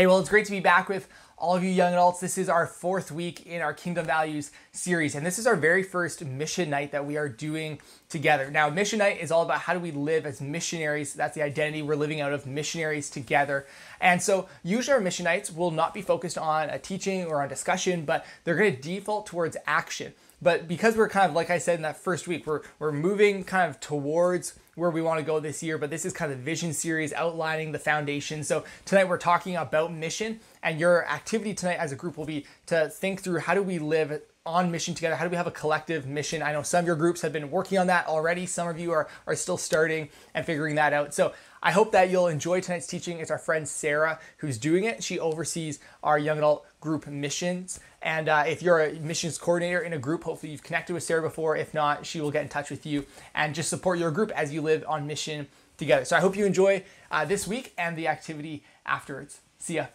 Hey, well, it's great to be back with all of you young adults. This is our fourth week in our Kingdom Values series, and this is our very first mission night that we are doing together. Now, mission night is all about how do we live as missionaries. That's the identity we're living out of missionaries together. And so, usually, our mission nights will not be focused on a teaching or on discussion, but they're going to default towards action. But because we're kind of, like I said in that first week, we're, we're moving kind of towards where we want to go this year, but this is kind of the vision series outlining the foundation. So tonight we're talking about mission, and your activity tonight as a group will be to think through how do we live on mission together? How do we have a collective mission? I know some of your groups have been working on that already. Some of you are, are still starting and figuring that out. So I hope that you'll enjoy tonight's teaching. It's our friend Sarah who's doing it. She oversees our young adult group missions. And uh, if you're a missions coordinator in a group, hopefully you've connected with Sarah before. If not, she will get in touch with you and just support your group as you live on mission together. So I hope you enjoy uh, this week and the activity afterwards. See ya.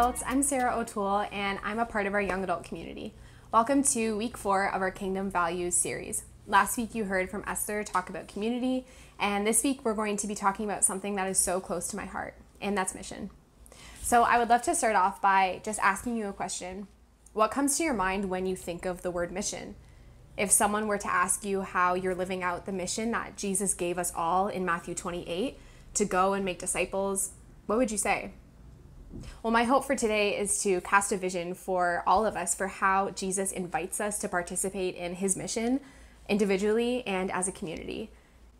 Adults, I'm Sarah O'Toole, and I'm a part of our young adult community. Welcome to week four of our Kingdom Values series. Last week, you heard from Esther talk about community, and this week, we're going to be talking about something that is so close to my heart, and that's mission. So, I would love to start off by just asking you a question What comes to your mind when you think of the word mission? If someone were to ask you how you're living out the mission that Jesus gave us all in Matthew 28 to go and make disciples, what would you say? Well, my hope for today is to cast a vision for all of us for how Jesus invites us to participate in his mission individually and as a community.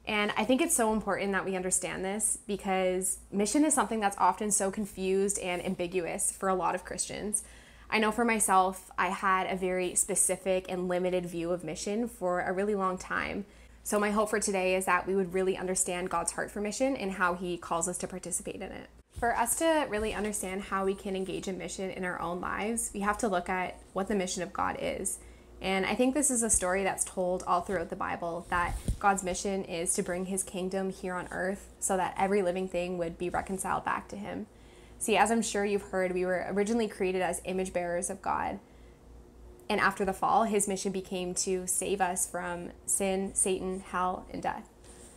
And I think it's so important that we understand this because mission is something that's often so confused and ambiguous for a lot of Christians. I know for myself, I had a very specific and limited view of mission for a really long time. So, my hope for today is that we would really understand God's heart for mission and how He calls us to participate in it. For us to really understand how we can engage in mission in our own lives, we have to look at what the mission of God is. And I think this is a story that's told all throughout the Bible that God's mission is to bring his kingdom here on earth so that every living thing would be reconciled back to him. See, as I'm sure you've heard, we were originally created as image bearers of God. And after the fall, his mission became to save us from sin, Satan, hell, and death.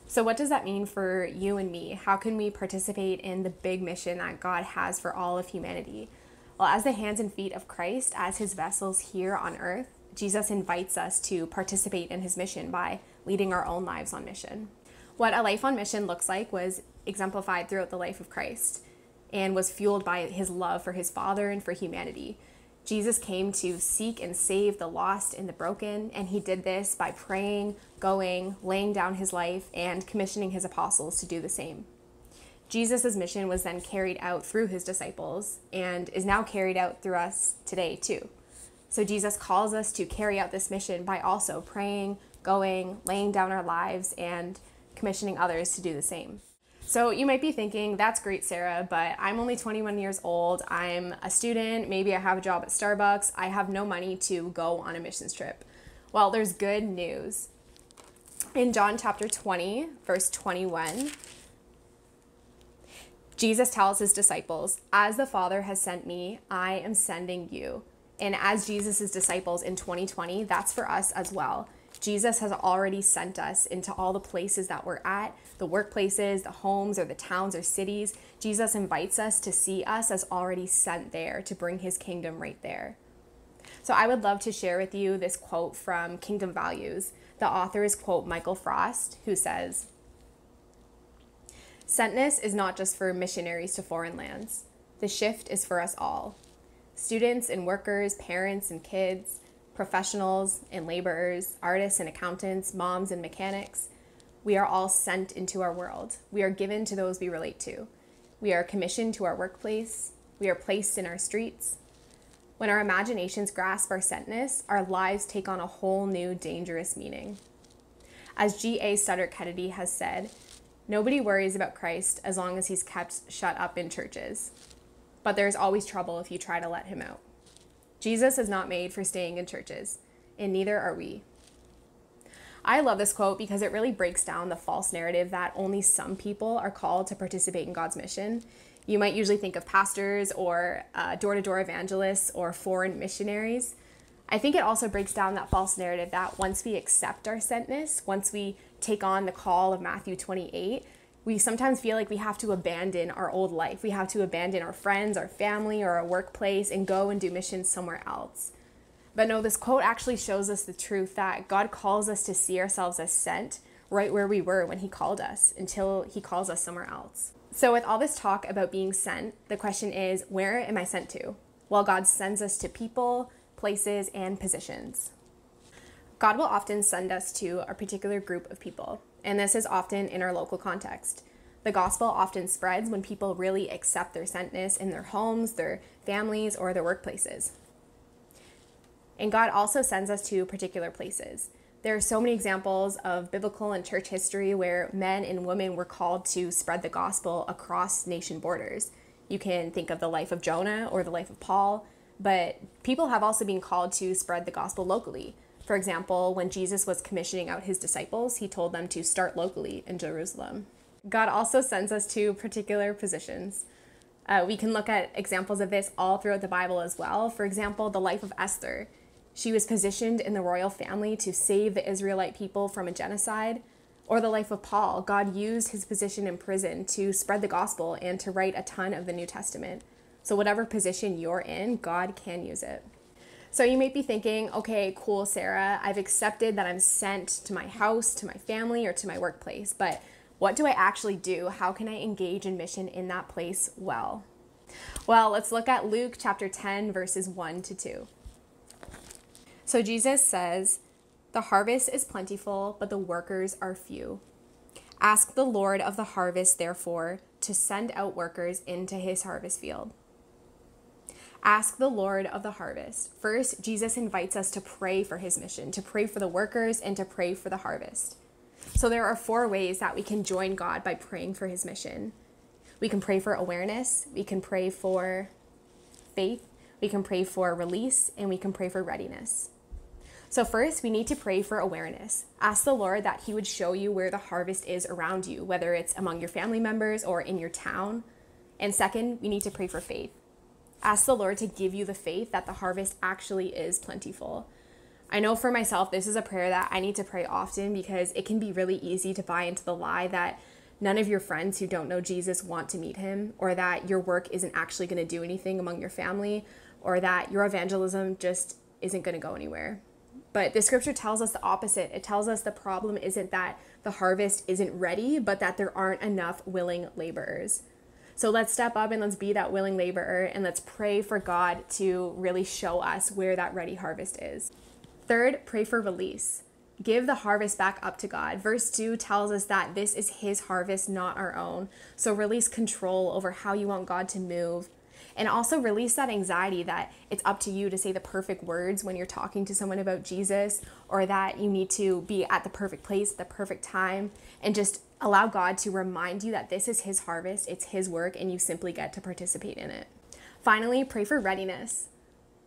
So, what does that mean for you and me? How can we participate in the big mission that God has for all of humanity? Well, as the hands and feet of Christ, as his vessels here on earth, Jesus invites us to participate in his mission by leading our own lives on mission. What a life on mission looks like was exemplified throughout the life of Christ and was fueled by his love for his Father and for humanity. Jesus came to seek and save the lost and the broken, and he did this by praying, going, laying down his life, and commissioning his apostles to do the same. Jesus' mission was then carried out through his disciples and is now carried out through us today, too. So Jesus calls us to carry out this mission by also praying, going, laying down our lives, and commissioning others to do the same. So you might be thinking, that's great, Sarah, but I'm only 21 years old. I'm a student. Maybe I have a job at Starbucks. I have no money to go on a missions trip. Well, there's good news. In John chapter 20, verse 21, Jesus tells his disciples, As the Father has sent me, I am sending you. And as Jesus' disciples in 2020, that's for us as well. Jesus has already sent us into all the places that we're at the workplaces, the homes, or the towns or cities. Jesus invites us to see us as already sent there to bring his kingdom right there. So I would love to share with you this quote from Kingdom Values. The author is quote Michael Frost, who says, Sentness is not just for missionaries to foreign lands. The shift is for us all. Students and workers, parents and kids, professionals and laborers, artists and accountants, moms and mechanics, we are all sent into our world. We are given to those we relate to. We are commissioned to our workplace. We are placed in our streets. When our imaginations grasp our sentness, our lives take on a whole new dangerous meaning. As G.A. Studdert Kennedy has said, nobody worries about Christ as long as he's kept shut up in churches. But there's always trouble if you try to let him out. Jesus is not made for staying in churches, and neither are we. I love this quote because it really breaks down the false narrative that only some people are called to participate in God's mission. You might usually think of pastors or door to door evangelists or foreign missionaries. I think it also breaks down that false narrative that once we accept our sentness, once we take on the call of Matthew 28, we sometimes feel like we have to abandon our old life. We have to abandon our friends, our family, or our workplace and go and do missions somewhere else. But no, this quote actually shows us the truth that God calls us to see ourselves as sent right where we were when He called us until He calls us somewhere else. So, with all this talk about being sent, the question is where am I sent to? Well, God sends us to people, places, and positions. God will often send us to a particular group of people, and this is often in our local context. The gospel often spreads when people really accept their sentness in their homes, their families, or their workplaces. And God also sends us to particular places. There are so many examples of biblical and church history where men and women were called to spread the gospel across nation borders. You can think of the life of Jonah or the life of Paul, but people have also been called to spread the gospel locally. For example, when Jesus was commissioning out his disciples, he told them to start locally in Jerusalem. God also sends us to particular positions. Uh, we can look at examples of this all throughout the Bible as well. For example, the life of Esther. She was positioned in the royal family to save the Israelite people from a genocide. Or the life of Paul. God used his position in prison to spread the gospel and to write a ton of the New Testament. So, whatever position you're in, God can use it. So, you might be thinking, okay, cool, Sarah, I've accepted that I'm sent to my house, to my family, or to my workplace, but what do I actually do? How can I engage in mission in that place well? Well, let's look at Luke chapter 10, verses 1 to 2. So Jesus says, The harvest is plentiful, but the workers are few. Ask the Lord of the harvest, therefore, to send out workers into his harvest field. Ask the Lord of the harvest. First, Jesus invites us to pray for his mission, to pray for the workers, and to pray for the harvest. So, there are four ways that we can join God by praying for his mission. We can pray for awareness, we can pray for faith, we can pray for release, and we can pray for readiness. So, first, we need to pray for awareness. Ask the Lord that He would show you where the harvest is around you, whether it's among your family members or in your town. And second, we need to pray for faith. Ask the Lord to give you the faith that the harvest actually is plentiful. I know for myself, this is a prayer that I need to pray often because it can be really easy to buy into the lie that none of your friends who don't know Jesus want to meet him, or that your work isn't actually going to do anything among your family, or that your evangelism just isn't going to go anywhere. But the scripture tells us the opposite. It tells us the problem isn't that the harvest isn't ready, but that there aren't enough willing laborers. So let's step up and let's be that willing laborer and let's pray for God to really show us where that ready harvest is. Third, pray for release. Give the harvest back up to God. Verse 2 tells us that this is His harvest, not our own. So release control over how you want God to move and also release that anxiety that it's up to you to say the perfect words when you're talking to someone about Jesus or that you need to be at the perfect place the perfect time and just allow God to remind you that this is his harvest, it's his work and you simply get to participate in it. Finally, pray for readiness.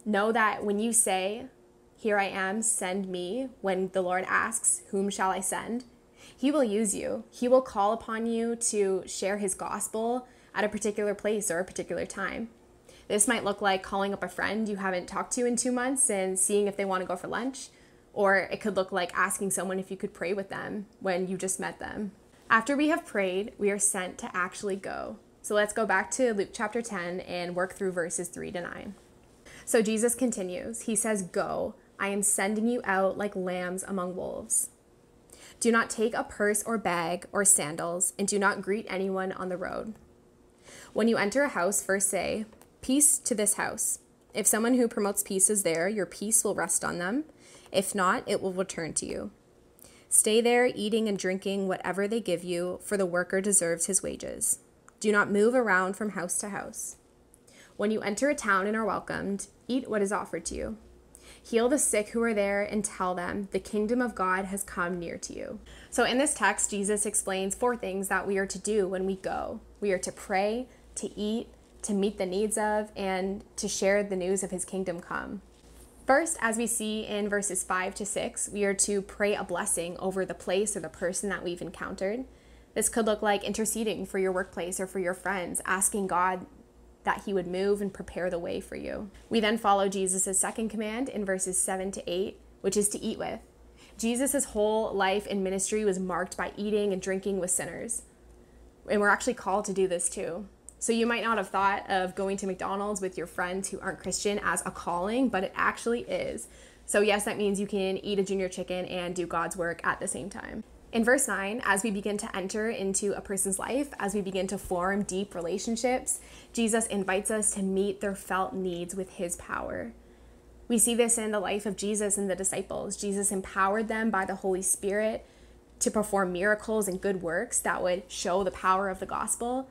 Know that when you say, "Here I am, send me," when the Lord asks, "Whom shall I send?" He will use you. He will call upon you to share his gospel at a particular place or a particular time. This might look like calling up a friend you haven't talked to in two months and seeing if they want to go for lunch. Or it could look like asking someone if you could pray with them when you just met them. After we have prayed, we are sent to actually go. So let's go back to Luke chapter 10 and work through verses 3 to 9. So Jesus continues. He says, Go, I am sending you out like lambs among wolves. Do not take a purse or bag or sandals, and do not greet anyone on the road. When you enter a house, first say, Peace to this house. If someone who promotes peace is there, your peace will rest on them. If not, it will return to you. Stay there, eating and drinking whatever they give you, for the worker deserves his wages. Do not move around from house to house. When you enter a town and are welcomed, eat what is offered to you. Heal the sick who are there and tell them, the kingdom of God has come near to you. So, in this text, Jesus explains four things that we are to do when we go we are to pray, to eat, to meet the needs of, and to share the news of his kingdom come. First, as we see in verses 5 to 6, we are to pray a blessing over the place or the person that we've encountered. This could look like interceding for your workplace or for your friends, asking God that he would move and prepare the way for you. We then follow Jesus' second command in verses 7 to 8, which is to eat with. Jesus' whole life and ministry was marked by eating and drinking with sinners. And we're actually called to do this too. So you might not have thought of going to McDonald's with your friends who aren't Christian as a calling, but it actually is. So, yes, that means you can eat a junior chicken and do God's work at the same time. In verse 9, as we begin to enter into a person's life, as we begin to form deep relationships, Jesus invites us to meet their felt needs with his power. We see this in the life of Jesus and the disciples. Jesus empowered them by the Holy Spirit to perform miracles and good works that would show the power of the gospel.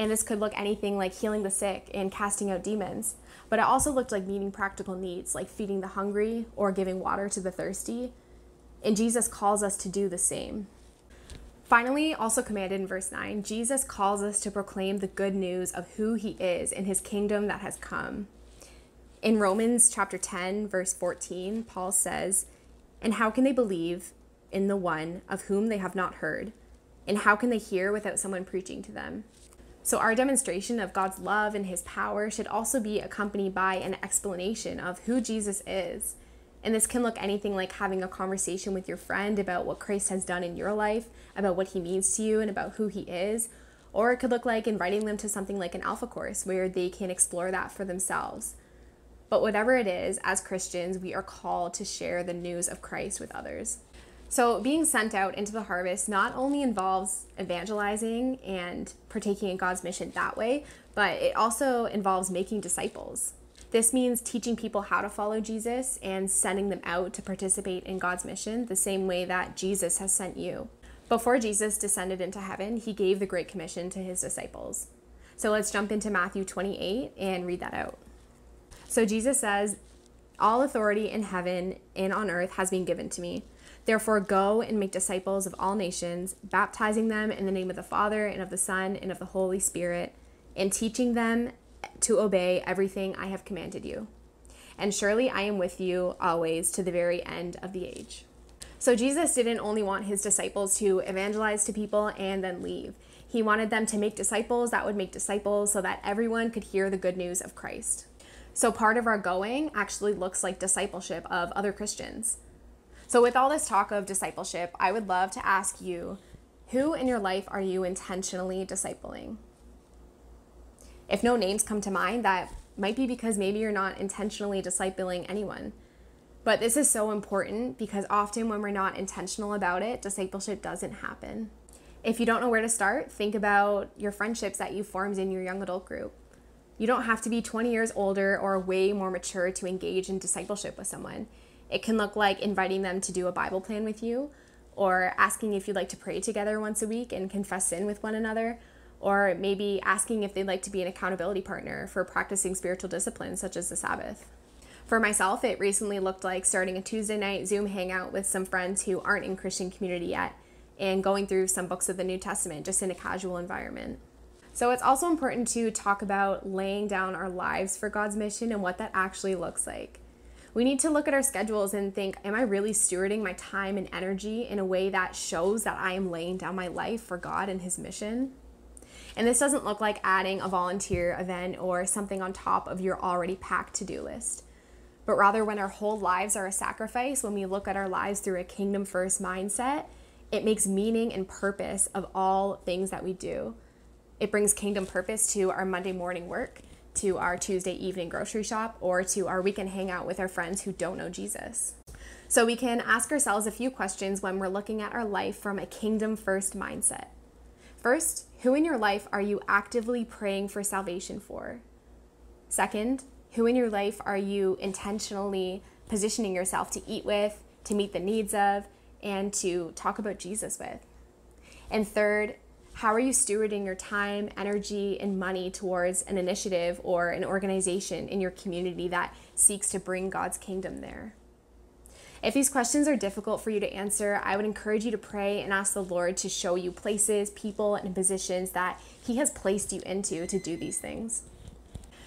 And this could look anything like healing the sick and casting out demons. But it also looked like meeting practical needs, like feeding the hungry or giving water to the thirsty. And Jesus calls us to do the same. Finally, also commanded in verse 9, Jesus calls us to proclaim the good news of who he is and his kingdom that has come. In Romans chapter 10, verse 14, Paul says, And how can they believe in the one of whom they have not heard? And how can they hear without someone preaching to them? So, our demonstration of God's love and his power should also be accompanied by an explanation of who Jesus is. And this can look anything like having a conversation with your friend about what Christ has done in your life, about what he means to you, and about who he is. Or it could look like inviting them to something like an Alpha course where they can explore that for themselves. But whatever it is, as Christians, we are called to share the news of Christ with others. So, being sent out into the harvest not only involves evangelizing and partaking in God's mission that way, but it also involves making disciples. This means teaching people how to follow Jesus and sending them out to participate in God's mission the same way that Jesus has sent you. Before Jesus descended into heaven, he gave the Great Commission to his disciples. So let's jump into Matthew 28 and read that out. So Jesus says, All authority in heaven and on earth has been given to me. Therefore, go and make disciples of all nations, baptizing them in the name of the Father, and of the Son, and of the Holy Spirit, and teaching them to obey everything I have commanded you. And surely I am with you always to the very end of the age. So, Jesus didn't only want his disciples to evangelize to people and then leave. He wanted them to make disciples that would make disciples so that everyone could hear the good news of Christ. So, part of our going actually looks like discipleship of other Christians. So, with all this talk of discipleship, I would love to ask you who in your life are you intentionally discipling? If no names come to mind, that might be because maybe you're not intentionally discipling anyone. But this is so important because often when we're not intentional about it, discipleship doesn't happen. If you don't know where to start, think about your friendships that you formed in your young adult group. You don't have to be 20 years older or way more mature to engage in discipleship with someone. It can look like inviting them to do a Bible plan with you, or asking if you'd like to pray together once a week and confess sin with one another, or maybe asking if they'd like to be an accountability partner for practicing spiritual disciplines such as the Sabbath. For myself, it recently looked like starting a Tuesday night Zoom hangout with some friends who aren't in Christian community yet and going through some books of the New Testament just in a casual environment. So it's also important to talk about laying down our lives for God's mission and what that actually looks like we need to look at our schedules and think, am I really stewarding my time and energy in a way that shows that I am laying down my life for God and His mission? And this doesn't look like adding a volunteer event or something on top of your already packed to do list, but rather when our whole lives are a sacrifice, when we look at our lives through a kingdom first mindset, it makes meaning and purpose of all things that we do. It brings kingdom purpose to our Monday morning work to our Tuesday evening grocery shop or to our weekend hangout with our friends who don't know Jesus. So we can ask ourselves a few questions when we're looking at our life from a kingdom first mindset. First, who in your life are you actively praying for salvation for? Second, who in your life are you intentionally positioning yourself to eat with, to meet the needs of, and to talk about Jesus with? And third, how are you stewarding your time, energy, and money towards an initiative or an organization in your community that seeks to bring God's kingdom there? If these questions are difficult for you to answer, I would encourage you to pray and ask the Lord to show you places, people, and positions that He has placed you into to do these things.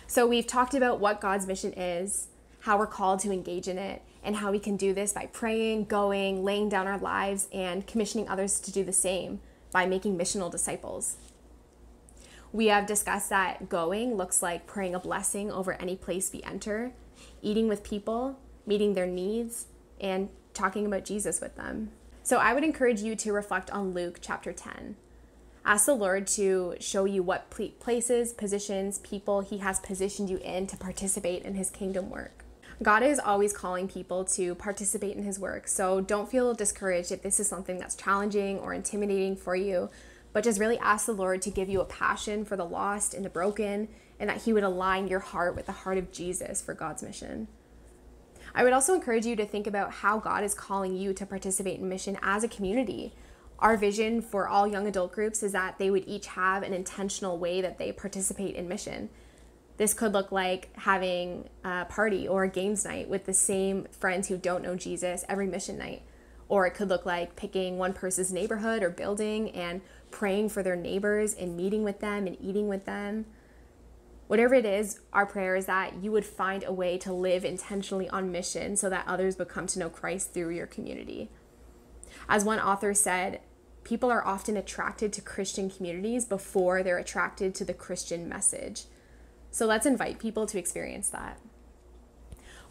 So, we've talked about what God's mission is, how we're called to engage in it, and how we can do this by praying, going, laying down our lives, and commissioning others to do the same by making missional disciples. We have discussed that going looks like praying a blessing over any place we enter, eating with people, meeting their needs, and talking about Jesus with them. So I would encourage you to reflect on Luke chapter 10. Ask the Lord to show you what places, positions, people He has positioned you in to participate in His kingdom work. God is always calling people to participate in His work, so don't feel discouraged if this is something that's challenging or intimidating for you, but just really ask the Lord to give you a passion for the lost and the broken, and that He would align your heart with the heart of Jesus for God's mission. I would also encourage you to think about how God is calling you to participate in mission as a community. Our vision for all young adult groups is that they would each have an intentional way that they participate in mission. This could look like having a party or a games night with the same friends who don't know Jesus every mission night. Or it could look like picking one person's neighborhood or building and praying for their neighbors and meeting with them and eating with them. Whatever it is, our prayer is that you would find a way to live intentionally on mission so that others would come to know Christ through your community. As one author said, people are often attracted to Christian communities before they're attracted to the Christian message. So let's invite people to experience that.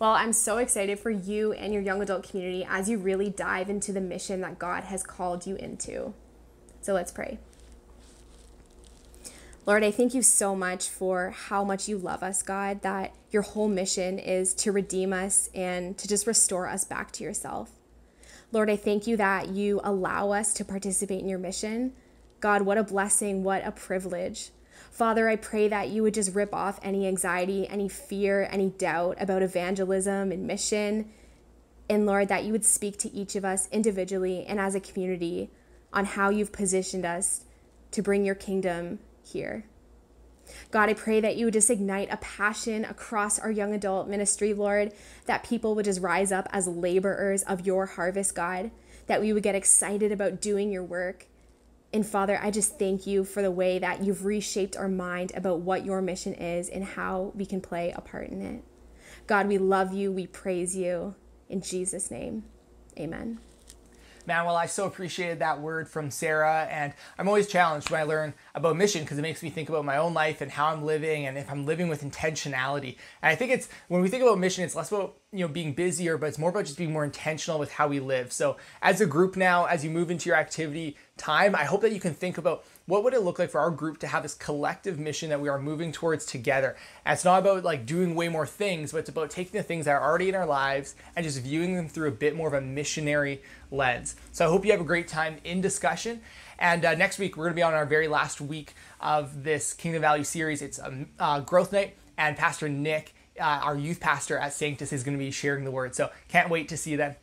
Well, I'm so excited for you and your young adult community as you really dive into the mission that God has called you into. So let's pray. Lord, I thank you so much for how much you love us, God, that your whole mission is to redeem us and to just restore us back to yourself. Lord, I thank you that you allow us to participate in your mission. God, what a blessing, what a privilege. Father, I pray that you would just rip off any anxiety, any fear, any doubt about evangelism and mission. And Lord, that you would speak to each of us individually and as a community on how you've positioned us to bring your kingdom here. God, I pray that you would just ignite a passion across our young adult ministry, Lord, that people would just rise up as laborers of your harvest, God, that we would get excited about doing your work. And Father, I just thank you for the way that you've reshaped our mind about what your mission is and how we can play a part in it. God, we love you. We praise you. In Jesus' name, amen. Man, well, I so appreciated that word from Sarah, and I'm always challenged when I learn about mission because it makes me think about my own life and how I'm living and if I'm living with intentionality. And I think it's when we think about mission, it's less about you know being busier, but it's more about just being more intentional with how we live. So as a group now, as you move into your activity time, I hope that you can think about what would it look like for our group to have this collective mission that we are moving towards together? And it's not about like doing way more things, but it's about taking the things that are already in our lives and just viewing them through a bit more of a missionary lens. So I hope you have a great time in discussion. And uh, next week, we're going to be on our very last week of this Kingdom Value series. It's a uh, growth night, and Pastor Nick, uh, our youth pastor at Sanctus, is going to be sharing the word. So can't wait to see you then.